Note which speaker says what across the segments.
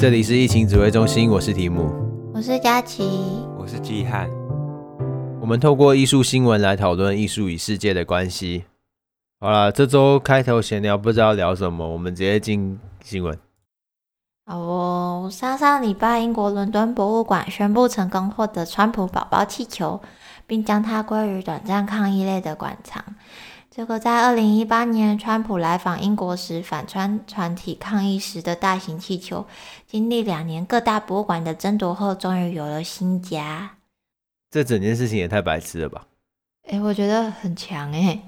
Speaker 1: 这里是疫情指挥中心，我是提姆，
Speaker 2: 我是佳琪，
Speaker 3: 我是季汉。
Speaker 1: 我们透过艺术新闻来讨论艺术与世界的关系。好了，这周开头闲聊不知道聊什么，我们直接进新闻。
Speaker 2: 哦，上上礼拜英国伦敦博物馆宣布成功获得川普宝宝气球，并将它归于短暂抗议类的馆藏。这个在二零一八年川普来访英国时反川团体抗议时的大型气球，经历两年各大博物馆的争夺后，终于有了新家。
Speaker 1: 这整件事情也太白痴了吧！
Speaker 2: 哎、欸，我觉得很强哎、欸，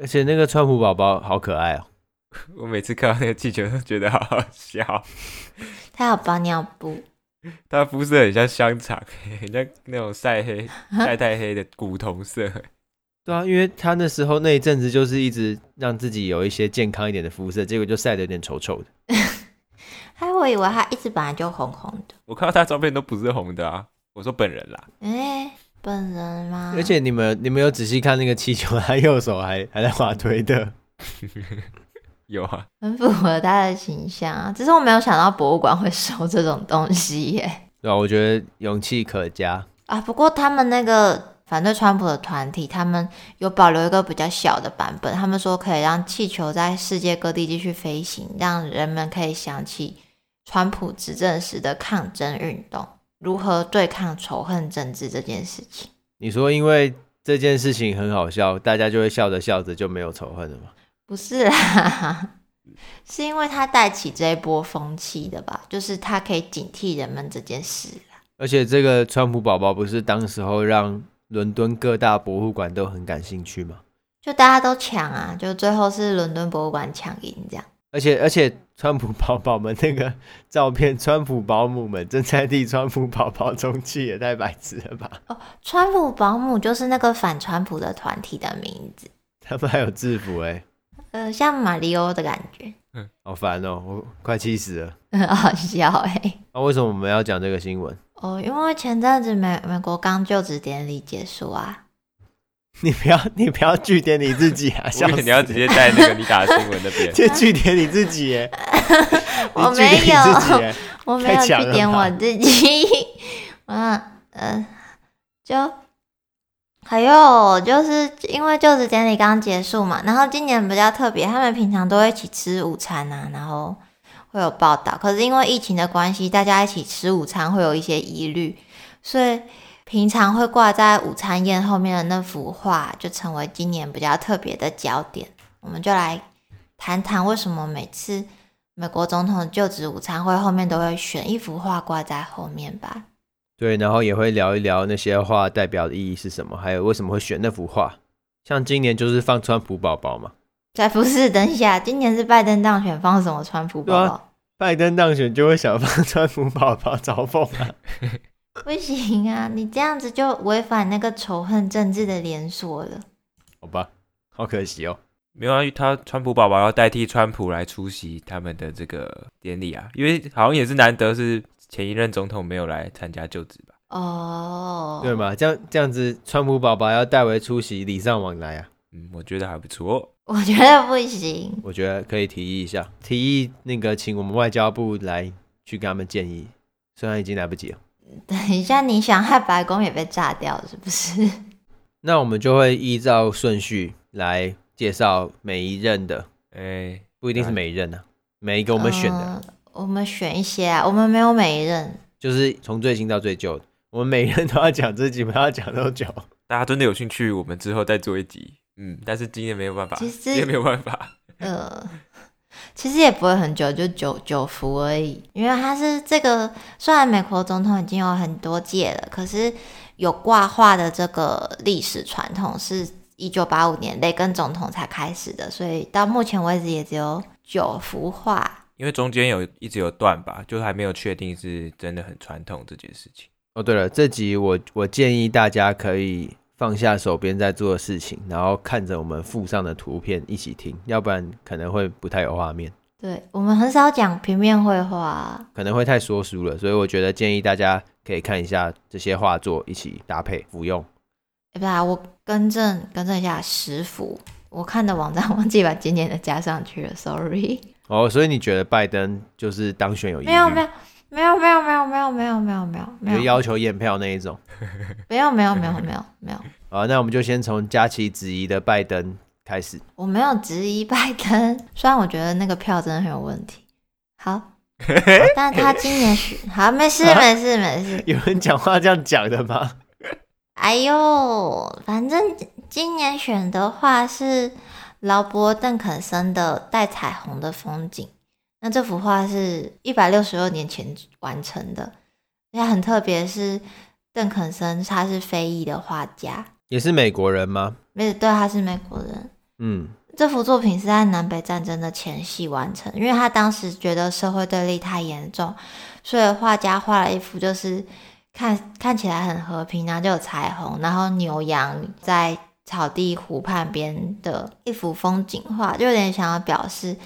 Speaker 1: 而且那个川普宝宝好可爱哦、喔。
Speaker 3: 我每次看到那个气球都觉得好好笑。
Speaker 2: 他有包尿布，
Speaker 3: 他肤色很像香肠，很像那种晒黑、晒太黑的古铜色。
Speaker 1: 对啊，因为他那时候那一阵子就是一直让自己有一些健康一点的肤色，结果就晒得有点丑丑的。
Speaker 2: 还我以为他一直本来就红红的。
Speaker 3: 我看到他照片都不是红的啊！我说本人啦。
Speaker 2: 哎、欸，本人吗？
Speaker 1: 而且你们你们有仔细看那个气球，他右手还还在滑推的。
Speaker 3: 有啊，
Speaker 2: 很符合他的形象啊！只是我没有想到博物馆会收这种东西耶。
Speaker 1: 对啊，我觉得勇气可嘉
Speaker 2: 啊。不过他们那个。反对川普的团体，他们有保留一个比较小的版本。他们说可以让气球在世界各地继续飞行，让人们可以想起川普执政时的抗争运动，如何对抗仇恨政治这件事情。
Speaker 1: 你说因为这件事情很好笑，大家就会笑着笑着就没有仇恨了吗？
Speaker 2: 不是啦，是因为他带起这一波风气的吧？就是他可以警惕人们这件事。
Speaker 1: 而且这个川普宝宝不是当时候让。伦敦各大博物馆都很感兴趣吗？
Speaker 2: 就大家都抢啊，就最后是伦敦博物馆抢赢这样。
Speaker 1: 而且而且，川普宝宝们那个照片，川普保姆们正在替川普宝宝充气，也太白痴了吧！
Speaker 2: 哦，川普保姆就是那个反川普的团体的名字。
Speaker 1: 他们还有制服哎、欸，
Speaker 2: 呃，像马里欧的感觉。
Speaker 1: 嗯，好烦哦，我快气死了。
Speaker 2: 很 好笑哎。
Speaker 1: 那、啊、为什么我们要讲这个新闻？
Speaker 2: 哦，因为前阵子美美国刚就职典礼结束啊，
Speaker 1: 你不要你不要据点你自己啊，
Speaker 3: 我以为你要直接在那个你打的新闻那边，
Speaker 1: 就据点 你自己耶，
Speaker 2: 我没有，我没有据点我自己，嗯嗯，就还有就是因为就职典礼刚结束嘛，然后今年比较特别，他们平常都会一起吃午餐啊，然后。会有报道，可是因为疫情的关系，大家一起吃午餐会有一些疑虑，所以平常会挂在午餐宴后面的那幅画就成为今年比较特别的焦点。我们就来谈谈为什么每次美国总统就职午餐会后面都会选一幅画挂在后面吧？
Speaker 1: 对，然后也会聊一聊那些画代表的意义是什么，还有为什么会选那幅画。像今年就是放川普宝宝嘛。
Speaker 2: 才不是！等一下，今年是拜登当选，放什么川普宝宝？
Speaker 1: 拜登当选就会想放 川普宝宝嘲讽啊！
Speaker 2: 不行啊，你这样子就违反那个仇恨政治的连锁了。
Speaker 1: 好吧，好可惜哦。
Speaker 3: 没有啊，他川普宝宝要代替川普来出席他们的这个典礼啊，因为好像也是难得是前一任总统没有来参加就职吧？
Speaker 2: 哦，
Speaker 1: 对嘛，这样这样子，川普宝宝要代为出席，礼尚往来啊。
Speaker 3: 嗯，我觉得还不错。
Speaker 2: 我觉得不行。
Speaker 1: 我觉得可以提议一下，提议那个请我们外交部来去跟他们建议，虽然已经来不及了。
Speaker 2: 等一下，你想害白宫也被炸掉是不是？
Speaker 1: 那我们就会依照顺序来介绍每一任的。哎、欸，不一定是每一任呢、啊，每一个我们选的、呃。
Speaker 2: 我们选一些啊，我们没有每一任，
Speaker 1: 就是从最新到最旧的，我们每一任都要讲自己，不要讲多久。
Speaker 3: 大家真的有兴趣，我们之后再做一集。嗯，但是今年没有办法，
Speaker 2: 其实
Speaker 3: 今年没有办法。
Speaker 2: 呃，其实也不会很久，就九九幅而已。因为他是这个，虽然美国总统已经有很多届了，可是有挂画的这个历史传统是一九八五年雷根总统才开始的，所以到目前为止也只有九幅画。
Speaker 3: 因为中间有一直有断吧，就还没有确定是真的很传统这件事情。
Speaker 1: 哦，对了，这集我我建议大家可以。放下手边在做的事情，然后看着我们附上的图片一起听，要不然可能会不太有画面。
Speaker 2: 对，我们很少讲平面绘画，
Speaker 1: 可能会太说书了，所以我觉得建议大家可以看一下这些画作一起搭配服用。
Speaker 2: 哎，不啊，我更正更正一下，十幅，我看的网站忘记把今年的加上去了，sorry。
Speaker 1: 哦，所以你觉得拜登就是当选有？
Speaker 2: 没有没有没有没有没有没有没有没有没有没有
Speaker 1: 要求验票那一种，
Speaker 2: 没有没有没有没有没有。
Speaker 1: 好，那我们就先从佳琪质疑的拜登开始。
Speaker 2: 我没有质疑拜登，虽然我觉得那个票真的很有问题。好，但他今年选好，没事 没事没事。
Speaker 1: 有人讲话这样讲的吗？
Speaker 2: 哎呦，反正今年选的话是劳勃邓肯森的带彩虹的风景。那这幅画是一百六十二年前完成的，也很特别，是邓肯森，他是非裔的画家，
Speaker 1: 也是美国人吗？
Speaker 2: 没，对，他是美国人。
Speaker 1: 嗯，
Speaker 2: 这幅作品是在南北战争的前夕完成，因为他当时觉得社会对立太严重，所以画家画了一幅就是看看起来很和平，然后就有彩虹，然后牛羊在草地湖畔边的一幅风景画，就有点想要表示。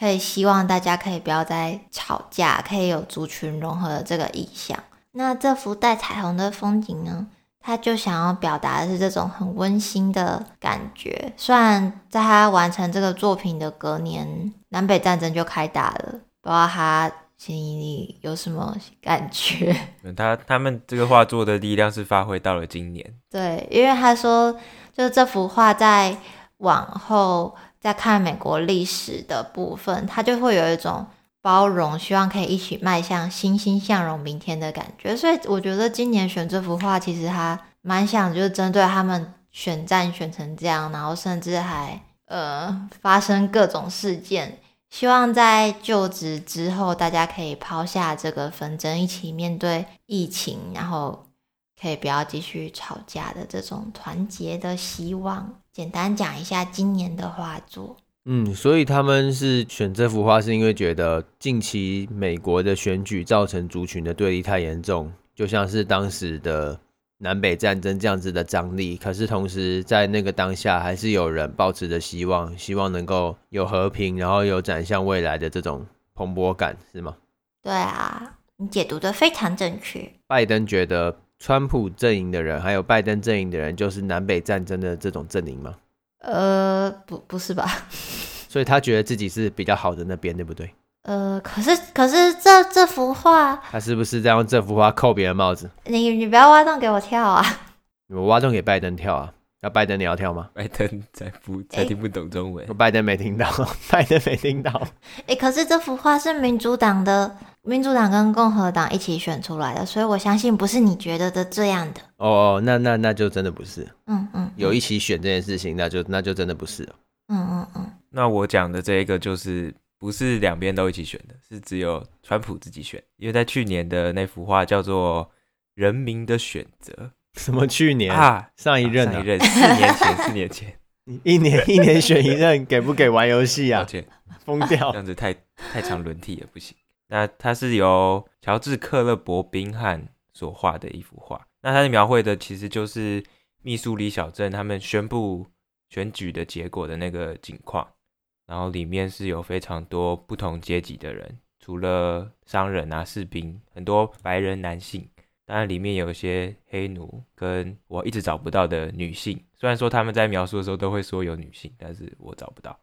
Speaker 2: 可以希望大家可以不要再吵架，可以有族群融合的这个意向。那这幅带彩虹的风景呢，他就想要表达的是这种很温馨的感觉。虽然在他完成这个作品的隔年，南北战争就开打了，不知道他心里有什么感觉。
Speaker 3: 他他们这个画作的力量是发挥到了今年。
Speaker 2: 对，因为他说，就是这幅画在往后。在看美国历史的部分，他就会有一种包容，希望可以一起迈向欣欣向荣明天的感觉。所以我觉得今年选这幅画，其实他蛮想就是针对他们选战选成这样，然后甚至还呃发生各种事件，希望在就职之后，大家可以抛下这个纷争，一起面对疫情，然后可以不要继续吵架的这种团结的希望。简单讲一下今年的画作。
Speaker 1: 嗯，所以他们是选这幅画，是因为觉得近期美国的选举造成族群的对立太严重，就像是当时的南北战争这样子的张力。可是同时在那个当下，还是有人抱持着希望，希望能够有和平，然后有展向未来的这种蓬勃感，是吗？
Speaker 2: 对啊，你解读的非常正确。
Speaker 1: 拜登觉得。川普阵营的人，还有拜登阵营的人，就是南北战争的这种阵营吗？
Speaker 2: 呃，不，不是吧？
Speaker 1: 所以他觉得自己是比较好的那边，对不对？
Speaker 2: 呃，可是，可是这这幅画，
Speaker 1: 他是不是在用这幅画扣别人帽子？
Speaker 2: 你你不要挖洞给我跳啊！
Speaker 1: 我挖洞给拜登跳啊！那拜登你要跳吗？
Speaker 3: 拜登才不才听不懂中文，
Speaker 1: 欸、拜登没听到，拜登没听到。
Speaker 2: 哎、欸，可是这幅画是民主党的。民主党跟共和党一起选出来的，所以我相信不是你觉得的这样的。
Speaker 1: 哦哦，那那那就真的不是。
Speaker 2: 嗯嗯，
Speaker 1: 有一起选这件事情，那就那就真的不是了。
Speaker 2: 嗯嗯嗯。
Speaker 3: 那我讲的这一个就是不是两边都一起选的，是只有川普自己选，因为在去年的那幅画叫做《人民的选择》。
Speaker 1: 什么去年
Speaker 3: 啊？
Speaker 1: 上一任、啊？
Speaker 3: 上一任？四年前？四年前？
Speaker 1: 一年一年选一任，给不给玩游戏啊？疯掉！
Speaker 3: 这样子太太长轮替也不行。那它是由乔治·克勒伯宾汉所画的一幅画。那它描绘的其实就是密苏里小镇他们宣布选举的结果的那个景况。然后里面是有非常多不同阶级的人，除了商人啊、士兵，很多白人男性。当然里面有一些黑奴，跟我一直找不到的女性。虽然说他们在描述的时候都会说有女性，但是我找不到。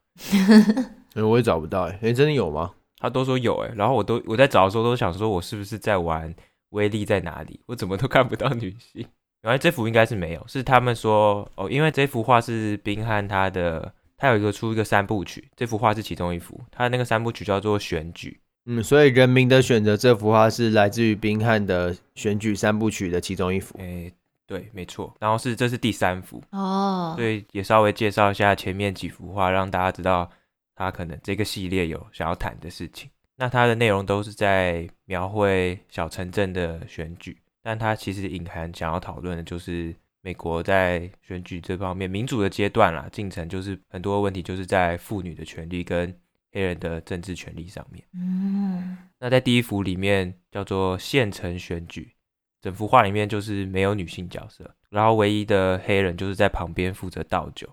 Speaker 1: 我也找不到哎，哎，真的有吗？
Speaker 3: 他都说有哎，然后我都我在找的时候都想说，我是不是在玩威力在哪里？我怎么都看不到女性。原来这幅应该是没有，是他们说哦，因为这幅画是宾汉他的，他有一个出一个三部曲，这幅画是其中一幅，他那个三部曲叫做选举。
Speaker 1: 嗯，所以人民的选择这幅画是来自于宾汉的选举三部曲的其中一幅。
Speaker 3: 哎，对，没错。然后是这是第三幅
Speaker 2: 哦，
Speaker 3: 所以也稍微介绍一下前面几幅画，让大家知道。他可能这个系列有想要谈的事情，那它的内容都是在描绘小城镇的选举，但它其实隐含想要讨论的就是美国在选举这方面民主的阶段啦，进程就是很多问题就是在妇女的权利跟黑人的政治权利上面。
Speaker 2: 嗯，
Speaker 3: 那在第一幅里面叫做县城选举，整幅画里面就是没有女性角色，然后唯一的黑人就是在旁边负责倒酒，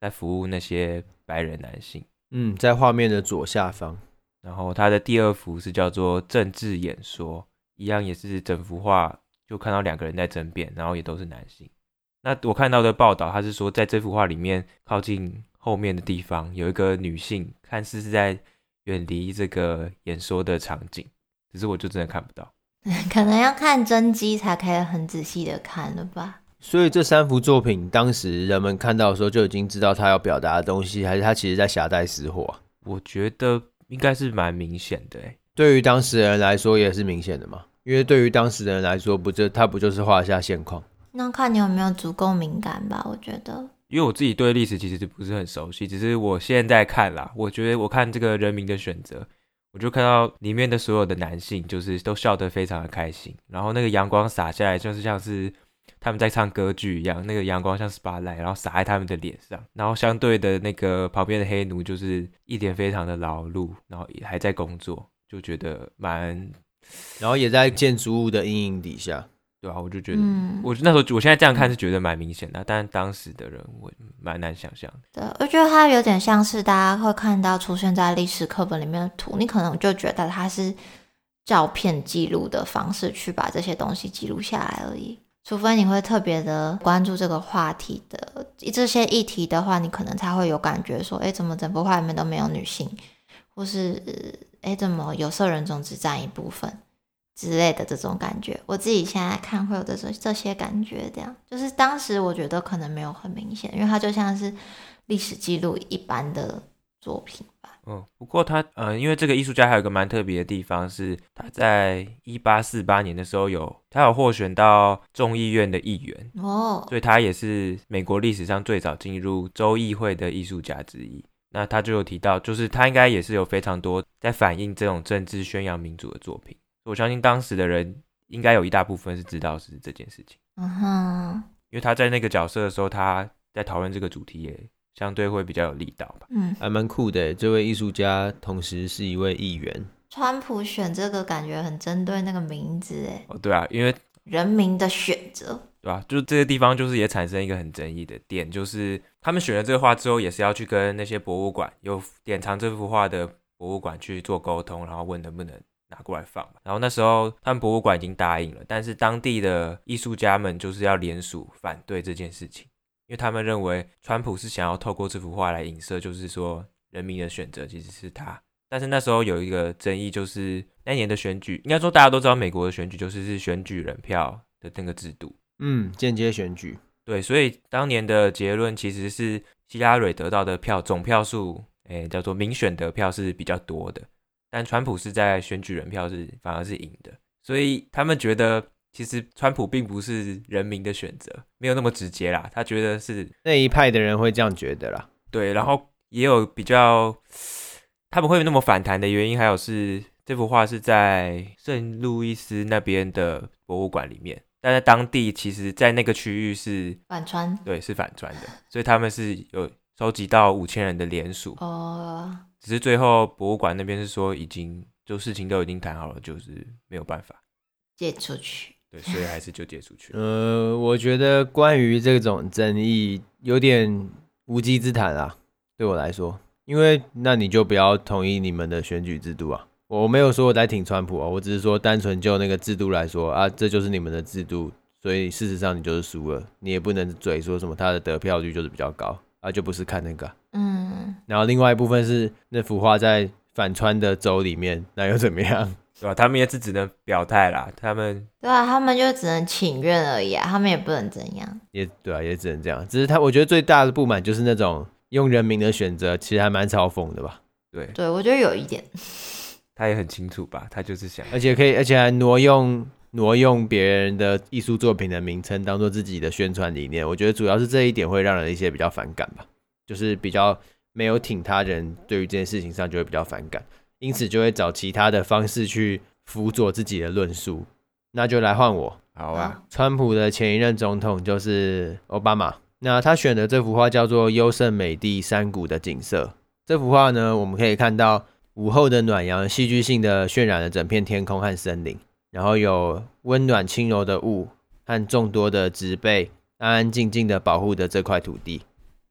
Speaker 3: 在服务那些白人男性。
Speaker 1: 嗯，在画面的左下方，
Speaker 3: 然后它的第二幅是叫做政治演说，一样也是整幅画就看到两个人在争辩，然后也都是男性。那我看到的报道，他是说在这幅画里面靠近后面的地方有一个女性，看似是在远离这个演说的场景，只是我就真的看不到。
Speaker 2: 可能要看真机才可以很仔细的看了吧。
Speaker 1: 所以这三幅作品，当时人们看到的时候就已经知道他要表达的东西，还是他其实在夹带私货？
Speaker 3: 我觉得应该是蛮明显的。哎，对
Speaker 1: 于当时人来说也是明显的嘛，因为对于当时人来说，不就他不就是画下现况？
Speaker 2: 那看你有没有足够敏感吧，我觉得。
Speaker 3: 因为我自己对历史其实就不是很熟悉，只是我现在看啦，我觉得我看这个人民的选择，我就看到里面的所有的男性，就是都笑得非常的开心，然后那个阳光洒下来，就是像是他们在唱歌剧一样，那个阳光像 spotlight，然后洒在他们的脸上，然后相对的那个旁边的黑奴就是一脸非常的劳碌，然后也还在工作，就觉得蛮，
Speaker 1: 然后也在建筑物的阴影底下。
Speaker 3: 对啊，我就觉得，嗯、我那时候我现在这样看是觉得蛮明显的，但当时的人我蛮难想象的。
Speaker 2: 对，我觉得它有点像是大家会看到出现在历史课本里面的图，你可能就觉得它是照片记录的方式去把这些东西记录下来而已。除非你会特别的关注这个话题的这些议题的话，你可能才会有感觉说，哎，怎么整幅画里面都没有女性，或是哎，怎么有色人种只占一部分。之类的这种感觉，我自己现在看会有这这这些感觉，这样就是当时我觉得可能没有很明显，因为它就像是历史记录一般的作品。
Speaker 3: 嗯，不过他呃，因为这个艺术家还有个蛮特别的地方是，他在一八四八年的时候有他有获选到众议院的议员。哦，所以他也是美国历史上最早进入州议会的艺术家之一。那他就有提到，就是他应该也是有非常多在反映这种政治、宣扬民主的作品。我相信当时的人应该有一大部分是知道是这件事情，嗯哼，因为他在那个角色的时候，他在讨论这个主题也相对会比较有力道吧，
Speaker 1: 嗯，还蛮酷的。这位艺术家同时是一位议员。
Speaker 2: 川普选这个感觉很针对那个名字，哎，
Speaker 3: 哦，对啊，因为
Speaker 2: 人民的选择，
Speaker 3: 对吧？就这个地方就是也产生一个很争议的点，就是他们选了这个画之后，也是要去跟那些博物馆有典藏这幅画的博物馆去做沟通，然后问能不能。拿过来放，然后那时候他们博物馆已经答应了，但是当地的艺术家们就是要联署反对这件事情，因为他们认为川普是想要透过这幅画来影射，就是说人民的选择其实是他。但是那时候有一个争议，就是那年的选举，应该说大家都知道美国的选举就是是选举人票的那个制度，
Speaker 1: 嗯，间接选举，
Speaker 3: 对，所以当年的结论其实是希拉蕊得到的票总票数，诶，叫做民选得票是比较多的。但川普是在选举人票是反而是赢的，所以他们觉得其实川普并不是人民的选择，没有那么直接啦。他觉得是
Speaker 1: 那一派的人会这样觉得啦。
Speaker 3: 对，然后也有比较他们会那么反弹的原因，还有是这幅画是在圣路易斯那边的博物馆里面，但在当地其实，在那个区域是
Speaker 2: 反川，
Speaker 3: 对，是反川的，所以他们是有收集到五千人的联署哦。只是最后博物馆那边是说已经就事情都已经谈好了，就是没有办法
Speaker 2: 借出去。
Speaker 3: 对，所以还是就借出去。
Speaker 1: 呃，我觉得关于这种争议有点无稽之谈啊，对我来说，因为那你就不要同意你们的选举制度啊。我没有说我在挺川普啊，我只是说单纯就那个制度来说啊，这就是你们的制度，所以事实上你就是输了，你也不能嘴说什么他的得票率就是比较高。啊，就不是看那个，嗯，然后另外一部分是那幅画在反川的州里面，那又怎么样？
Speaker 3: 对吧？他们也是只能表态啦，他们
Speaker 2: 对啊，他们就只能请愿而已啊，他们也不能怎样，
Speaker 1: 也对啊，也只能这样。只是他，我觉得最大的不满就是那种用人民的选择，其实还蛮嘲讽的吧？
Speaker 3: 对，
Speaker 2: 对我觉得有一点，
Speaker 3: 他也很清楚吧？他就是想，
Speaker 1: 而且可以，而且还挪用。挪用别人的艺术作品的名称当做自己的宣传理念，我觉得主要是这一点会让人一些比较反感吧，就是比较没有挺他人，对于这件事情上就会比较反感，因此就会找其他的方式去辅佐自己的论述。那就来换我，
Speaker 3: 好啊。
Speaker 1: 川普的前一任总统就是奥巴马，那他选的这幅画叫做《优胜美地山谷的景色》。这幅画呢，我们可以看到午后的暖阳戏剧性的渲染了整片天空和森林。然后有温暖轻柔的雾和众多的植被，安安静静的保护着这块土地，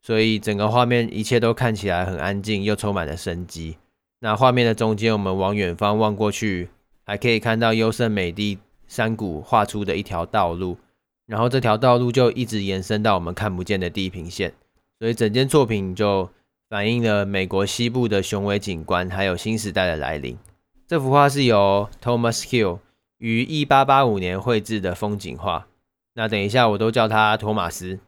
Speaker 1: 所以整个画面一切都看起来很安静，又充满了生机。那画面的中间，我们往远方望过去，还可以看到优胜美地山谷画出的一条道路，然后这条道路就一直延伸到我们看不见的地平线，所以整件作品就反映了美国西部的雄伟景观，还有新时代的来临。这幅画是由 Thomas Hill 于一八八五年绘制的风景画。那等一下，我都叫他托马斯。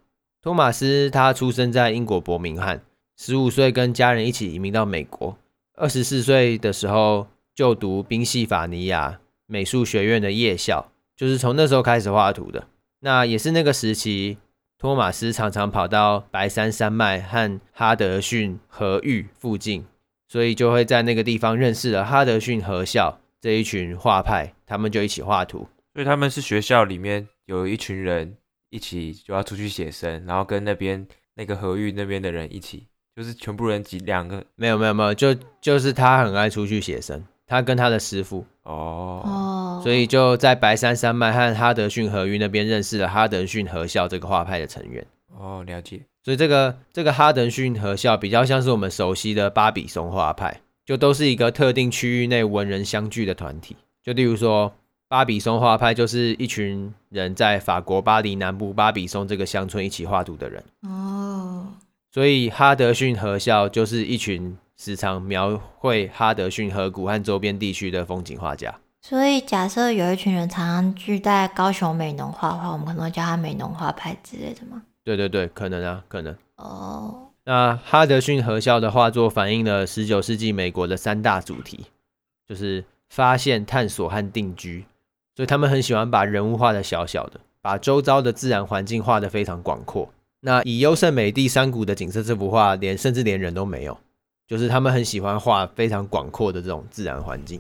Speaker 1: 托马斯他出生在英国伯明翰，十五岁跟家人一起移民到美国，二十四岁的时候就读宾夕法尼亚美术学院的夜校，就是从那时候开始画图的。那也是那个时期，托马斯常常跑到白山山脉和哈德逊河域附近。所以就会在那个地方认识了哈德逊河校这一群画派，他们就一起画图。
Speaker 3: 所以他们是学校里面有一群人一起就要出去写生，然后跟那边那个河域那边的人一起，就是全部人几两个？
Speaker 1: 没有没有没有，就就是他很爱出去写生，他跟他的师傅
Speaker 3: 哦
Speaker 2: 哦，
Speaker 1: 所以就在白山山脉和哈德逊河域那边认识了哈德逊河校这个画派的成员。
Speaker 3: 哦，了解。
Speaker 1: 所以这个这个哈德逊河校比较像是我们熟悉的巴比松画派，就都是一个特定区域内文人相聚的团体。就例如说，巴比松画派就是一群人在法国巴黎南部巴比松这个乡村一起画图的人。
Speaker 2: 哦，
Speaker 1: 所以哈德逊河校就是一群时常描绘哈德逊河谷和周边地区的风景画家。
Speaker 2: 所以假设有一群人常常聚在高雄美浓画画，我们可能会叫他美浓画派之类的吗？
Speaker 1: 对对对，可能啊，可能。
Speaker 2: 哦、oh.，
Speaker 1: 那哈德逊河校的画作反映了十九世纪美国的三大主题，就是发现、探索和定居。所以他们很喜欢把人物画的小小的，把周遭的自然环境画得非常广阔。那以优胜美地山谷的景色这幅画，连甚至连人都没有，就是他们很喜欢画非常广阔的这种自然环境。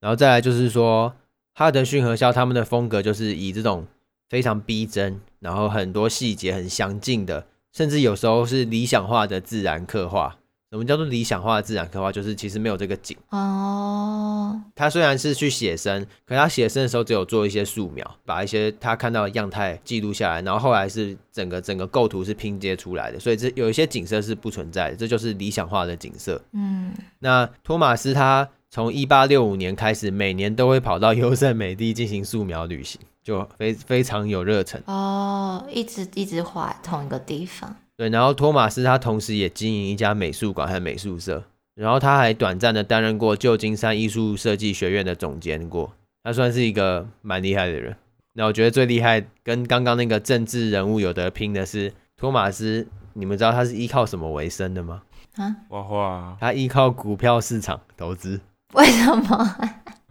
Speaker 1: 然后再来就是说，哈德逊和肖他们的风格就是以这种。非常逼真，然后很多细节很详尽的，甚至有时候是理想化的自然刻画。什么叫做理想化的自然刻画？就是其实没有这个景
Speaker 2: 哦。
Speaker 1: 他虽然是去写生，可他写生的时候只有做一些素描，把一些他看到的样态记录下来，然后后来是整个整个构图是拼接出来的，所以这有一些景色是不存在的，这就是理想化的景色。
Speaker 2: 嗯，
Speaker 1: 那托马斯他从一八六五年开始，每年都会跑到优胜美地进行素描旅行。就非非常有热忱
Speaker 2: 哦，一直一直画同一个地方。
Speaker 1: 对，然后托马斯他同时也经营一家美术馆和美术社，然后他还短暂的担任过旧金山艺术设计学院的总监过，他算是一个蛮厉害的人。那我觉得最厉害跟刚刚那个政治人物有得拼的是托马斯，你们知道他是依靠什么为生的吗？
Speaker 2: 啊，
Speaker 3: 画画。
Speaker 1: 他依靠股票市场投资。
Speaker 2: 为什么？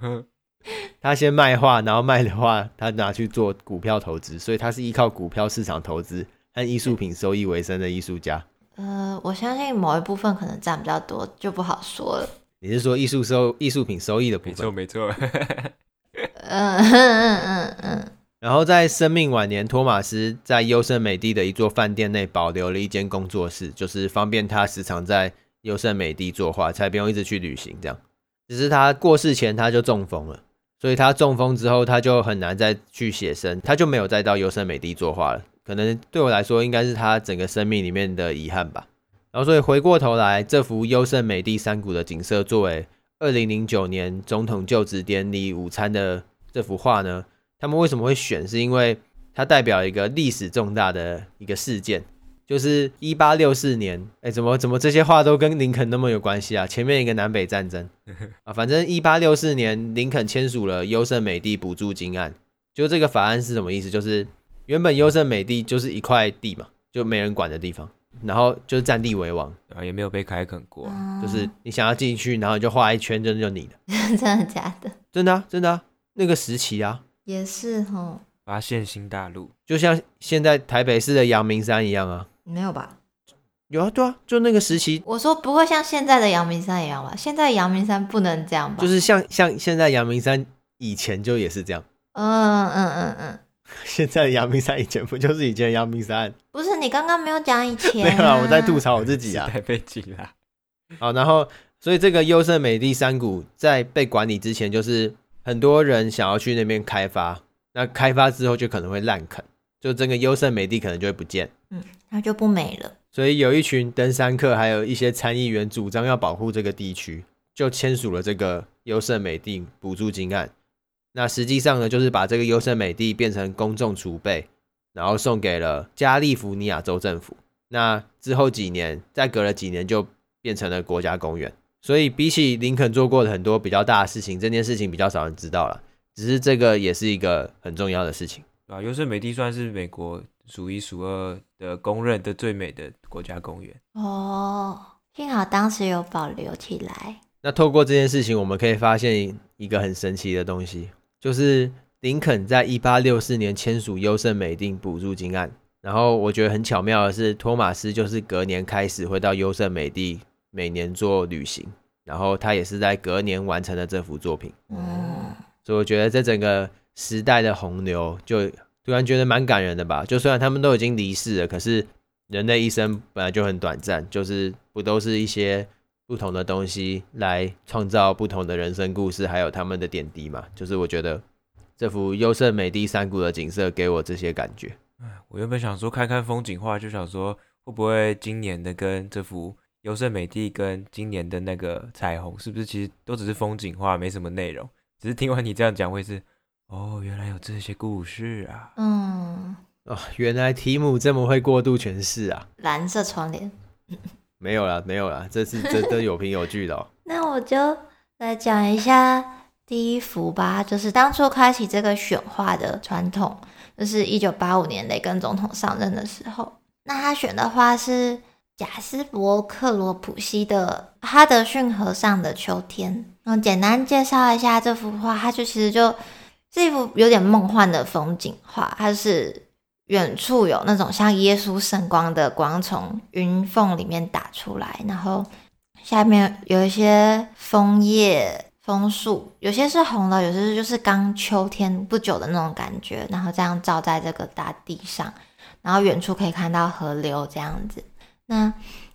Speaker 1: 他先卖画，然后卖的话他拿去做股票投资，所以他是依靠股票市场投资和艺术品收益为生的艺术家。
Speaker 2: 呃，我相信某一部分可能占比较多，就不好说了。
Speaker 1: 你是说艺术收艺术品收益的部分？
Speaker 3: 没错，没错。
Speaker 2: 嗯嗯嗯嗯。
Speaker 1: 然后在生命晚年，托马斯在优胜美地的一座饭店内保留了一间工作室，就是方便他时常在优胜美地作画，才不用一直去旅行。这样，只是他过世前他就中风了。所以他中风之后，他就很难再去写生，他就没有再到优胜美地作画了。可能对我来说，应该是他整个生命里面的遗憾吧。然后，所以回过头来，这幅优胜美地山谷的景色，作为二零零九年总统就职典礼午餐的这幅画呢，他们为什么会选？是因为它代表一个历史重大的一个事件。就是一八六四年，哎、欸，怎么怎么这些话都跟林肯那么有关系啊？前面一个南北战争 啊，反正一八六四年，林肯签署了优胜美地补助金案。就这个法案是什么意思？就是原本优胜美地就是一块地嘛，就没人管的地方，然后就是占地为王
Speaker 3: 啊，也没有被开垦过，
Speaker 1: 就是你想要进去，然后你就画一圈，真的就你的。
Speaker 2: 真的假的？
Speaker 1: 真的啊，真的啊，那个时期啊，
Speaker 2: 也是齁，
Speaker 3: 发现新大陆，
Speaker 1: 就像现在台北市的阳明山一样啊。
Speaker 2: 没有吧？
Speaker 1: 有啊，对啊，就那个时期。
Speaker 2: 我说不会像现在的阳明山一样吧？现在阳明山不能这样吧？
Speaker 1: 就是像像现在阳明山以前就也是这样。
Speaker 2: 嗯嗯嗯嗯。
Speaker 1: 现在的阳明山以前不就是以前的阳明山？
Speaker 2: 不是，你刚刚没有讲以前、啊。
Speaker 1: 没有啊，我在吐槽我自己啊。
Speaker 3: 太被挤了。
Speaker 1: 好，然后所以这个优胜美地山谷在被管理之前，就是很多人想要去那边开发，那开发之后就可能会滥垦。就这个优胜美地可能就会不见，
Speaker 2: 嗯，那就不美了。
Speaker 1: 所以有一群登山客，还有一些参议员主张要保护这个地区，就签署了这个优胜美地补助金案。那实际上呢，就是把这个优胜美地变成公众储备，然后送给了加利福尼亚州政府。那之后几年，再隔了几年，就变成了国家公园。所以比起林肯做过的很多比较大的事情，这件事情比较少人知道了。只是这个也是一个很重要的事情
Speaker 3: 啊。优胜美地算是美国数一数二的公认的最美的国家公园
Speaker 2: 哦，幸好当时有保留起来。
Speaker 1: 那透过这件事情，我们可以发现一个很神奇的东西，就是林肯在一八六四年签署优胜美地补助金案。然后我觉得很巧妙的是，托马斯就是隔年开始会到优胜美地每年做旅行，然后他也是在隔年完成了这幅作品。嗯，所以我觉得这整个时代的洪流，就突然觉得蛮感人的吧。就虽然他们都已经离世了，可是人的一生本来就很短暂，就是不都是一些不同的东西来创造不同的人生故事，还有他们的点滴嘛。就是我觉得这幅优胜美地山谷的景色给我这些感觉。
Speaker 3: 我原本想说看看风景画，就想说会不会今年的跟这幅优胜美地跟今年的那个彩虹，是不是其实都只是风景画，没什么内容？只是听完你这样讲，会是哦，原来有这些故事啊。
Speaker 2: 嗯，
Speaker 1: 哦，原来提姆这么会过度诠释啊。
Speaker 2: 蓝色窗帘，
Speaker 1: 没有啦，没有啦，这是真的有凭有据的哦。
Speaker 2: 那我就来讲一下第一幅吧，就是当初开启这个选画的传统。就是一九八五年雷根总统上任的时候，那他选的画是贾斯伯克罗普西的《哈德逊河上的秋天》。然后简单介绍一下这幅画，它就其实就是一幅有点梦幻的风景画。它是远处有那种像耶稣圣光的光从云缝里面打出来，然后下面有一些枫叶。枫树有些是红的，有些是就是刚秋天不久的那种感觉，然后这样照在这个大地上，然后远处可以看到河流这样子。那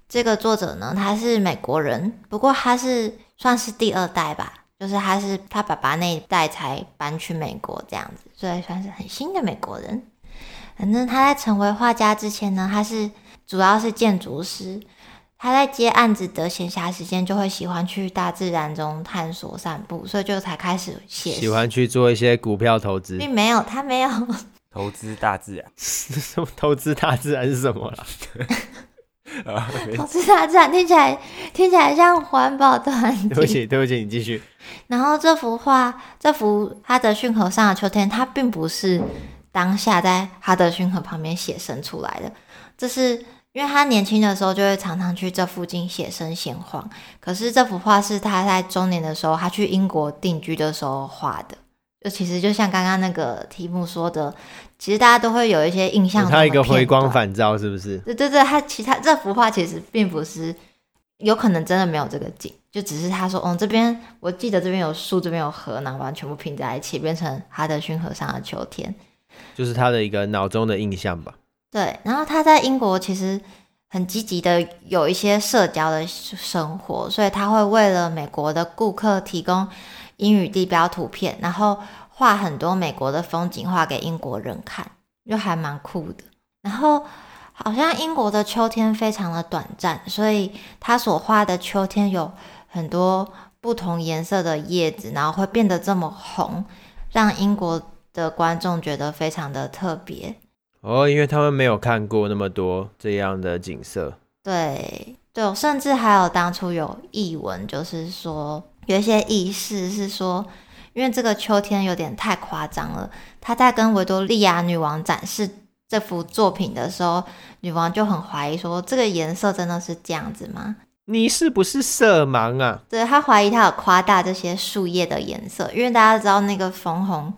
Speaker 2: 这个作者呢，他是美国人，不过他是算是第二代吧，就是他是他爸爸那一代才搬去美国这样子，所以算是很新的美国人。反正他在成为画家之前呢，他是主要是建筑师。他在接案子的闲暇时间，就会喜欢去大自然中探索散步，所以就才开始写。
Speaker 1: 喜欢去做一些股票投资，
Speaker 2: 并没有，他没有
Speaker 3: 投资大自然。
Speaker 1: 什 么投资大自然是什么啦？
Speaker 2: 投资大自然听起来听起来像环保团体。
Speaker 1: 对不起，对不起，你继续。
Speaker 2: 然后这幅画，这幅哈德逊河上的秋天，它并不是当下在哈德逊河旁边写生出来的，这是。因为他年轻的时候就会常常去这附近写生闲晃，可是这幅画是他在中年的时候，他去英国定居的时候画的。就其实就像刚刚那个题目说的，其实大家都会有一些印象。
Speaker 1: 他一个回光返照，是不是？
Speaker 2: 对对对，他其他这幅画其实并不是，有可能真的没有这个景，就只是他说，哦，这边我记得这边有树，这边有河，然后把它全部拼在一起，变成哈德逊河上的秋天，
Speaker 1: 就是他的一个脑中的印象吧。
Speaker 2: 对，然后他在英国其实很积极的有一些社交的生活，所以他会为了美国的顾客提供英语地标图片，然后画很多美国的风景画给英国人看，就还蛮酷的。然后好像英国的秋天非常的短暂，所以他所画的秋天有很多不同颜色的叶子，然后会变得这么红，让英国的观众觉得非常的特别。
Speaker 1: 哦，因为他们没有看过那么多这样的景色。
Speaker 2: 对对，甚至还有当初有译文，就是说有一些意思是说，因为这个秋天有点太夸张了。他在跟维多利亚女王展示这幅作品的时候，女王就很怀疑说，这个颜色真的是这样子吗？
Speaker 1: 你是不是色盲啊？
Speaker 2: 对，他怀疑他有夸大这些树叶的颜色，因为大家知道那个枫红。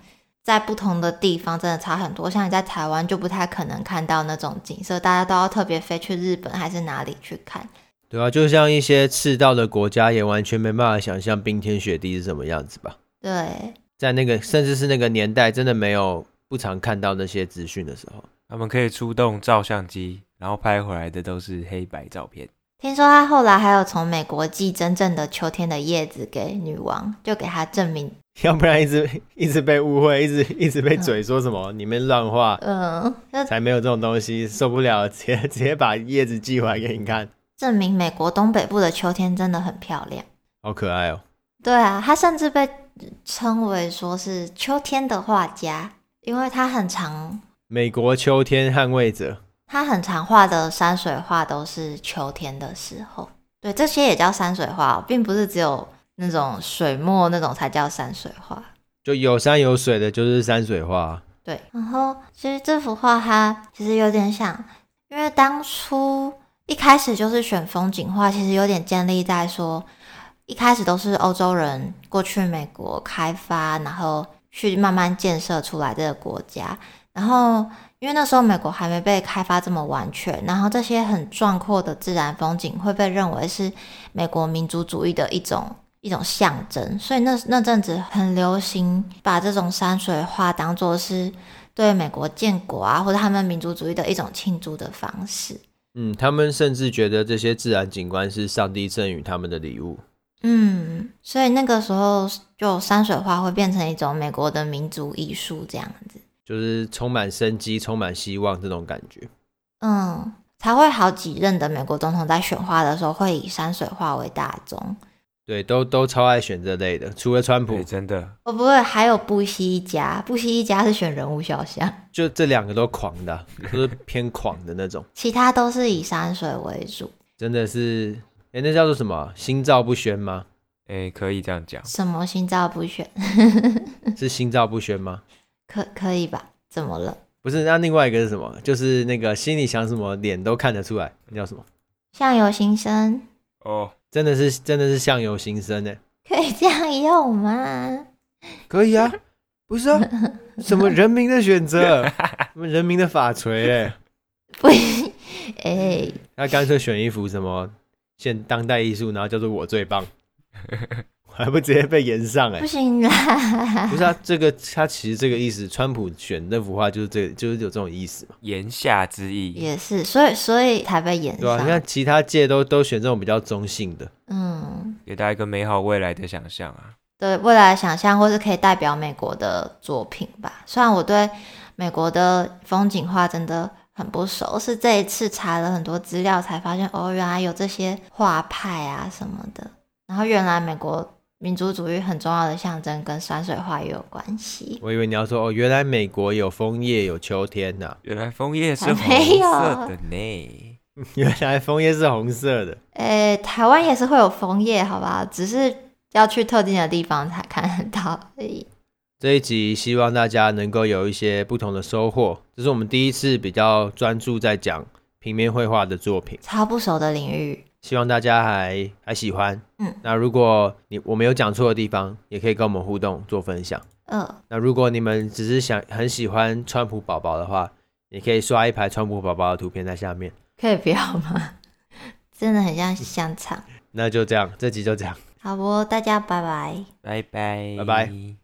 Speaker 2: 在不同的地方真的差很多，像你在台湾就不太可能看到那种景色，大家都要特别飞去日本还是哪里去看。
Speaker 1: 对啊，就像一些赤道的国家也完全没办法想象冰天雪地是什么样子吧？
Speaker 2: 对，
Speaker 1: 在那个甚至是那个年代，真的没有不常看到那些资讯的时候，
Speaker 3: 他们可以出动照相机，然后拍回来的都是黑白照片。
Speaker 2: 听说他后来还有从美国寄真正的秋天的叶子给女王，就给他证明。
Speaker 1: 要不然一直一直被误会，一直一直被嘴说什么你们乱画，嗯，才没有这种东西，受不了，直接直接把叶子寄回来给你看，
Speaker 2: 证明美国东北部的秋天真的很漂亮，
Speaker 1: 好可爱哦。
Speaker 2: 对啊，他甚至被称为说是秋天的画家，因为他很常
Speaker 1: 美国秋天捍卫者，
Speaker 2: 他很常画的山水画都是秋天的时候。对，这些也叫山水画，并不是只有那种水墨那种才叫山水画。
Speaker 1: 就有山有水的，就是山水画。
Speaker 2: 对，然后其实这幅画它其实有点像，因为当初一开始就是选风景画，其实有点建立在说，一开始都是欧洲人过去美国开发，然后去慢慢建设出来这个国家。然后因为那时候美国还没被开发这么完全，然后这些很壮阔的自然风景会被认为是美国民族主义的一种。一种象征，所以那那阵子很流行把这种山水画当作是对美国建国啊，或者他们民族主义的一种庆祝的方式。
Speaker 1: 嗯，他们甚至觉得这些自然景观是上帝赠予他们的礼物。
Speaker 2: 嗯，所以那个时候就山水画会变成一种美国的民族艺术，这样子，
Speaker 1: 就是充满生机、充满希望这种感觉。
Speaker 2: 嗯，才会好几任的美国总统在选画的时候会以山水画为大宗。
Speaker 1: 对，都都超爱选这类的，除了川普，
Speaker 3: 真的。
Speaker 2: 哦，不会，还有布希一家，布希一家是选人物肖像，
Speaker 1: 就这两个都狂的，都是偏狂的那种。
Speaker 2: 其他都是以山水为主。
Speaker 1: 真的是，哎，那叫做什么？心照不宣吗？
Speaker 3: 哎，可以这样讲。
Speaker 2: 什么心照不宣？
Speaker 1: 是心照不宣吗？
Speaker 2: 可可以吧？怎么了？
Speaker 1: 不是，那另外一个是什么？就是那个心里想什么，脸都看得出来，那叫什么？
Speaker 2: 相由心生。
Speaker 3: 哦。
Speaker 1: 真的是真的是相由心生呢，
Speaker 2: 可以这样用吗？
Speaker 1: 可以啊，不是啊，什么人民的选择，什么人民的法锤哎，
Speaker 2: 不，哎、欸，
Speaker 1: 他干脆选一幅什么现当代艺术，然后叫做我最棒。还不直接被延上哎、欸，
Speaker 2: 不行啦！
Speaker 1: 不是啊，这个他其实这个意思，川普选那幅画就是这个，就是有这种意思嘛，
Speaker 3: 言下之意
Speaker 2: 也是，所以所以才被延上。
Speaker 1: 对啊，你看其他届都都选这种比较中性的，
Speaker 2: 嗯，
Speaker 3: 给大家一个美好未来的想象啊。
Speaker 2: 对未来的想象，或是可以代表美国的作品吧。虽然我对美国的风景画真的很不熟，是这一次查了很多资料才发现，哦，原来有这些画派啊什么的。然后原来美国。民族主义很重要的象征跟山水画也有关系。
Speaker 1: 我以为你要说哦，原来美国有枫叶有秋天呐、啊，
Speaker 3: 原来枫叶是红色的呢。
Speaker 1: 原来枫叶是红色的。
Speaker 2: 诶，台湾也是会有枫叶，好吧？只是要去特定的地方才看得到而已。
Speaker 1: 这一集希望大家能够有一些不同的收获。这是我们第一次比较专注在讲平面绘画的作品，
Speaker 2: 超不熟的领域。
Speaker 1: 希望大家还还喜欢，
Speaker 2: 嗯，
Speaker 1: 那如果你我没有讲错的地方，也可以跟我们互动做分享，
Speaker 2: 嗯，
Speaker 1: 那如果你们只是想很喜欢川普宝宝的话，也可以刷一排川普宝宝的图片在下面，
Speaker 2: 可以不要吗？真的很像香肠。
Speaker 1: 那就这样，这集就这样，
Speaker 2: 好不，大家拜拜，
Speaker 3: 拜拜，
Speaker 1: 拜拜。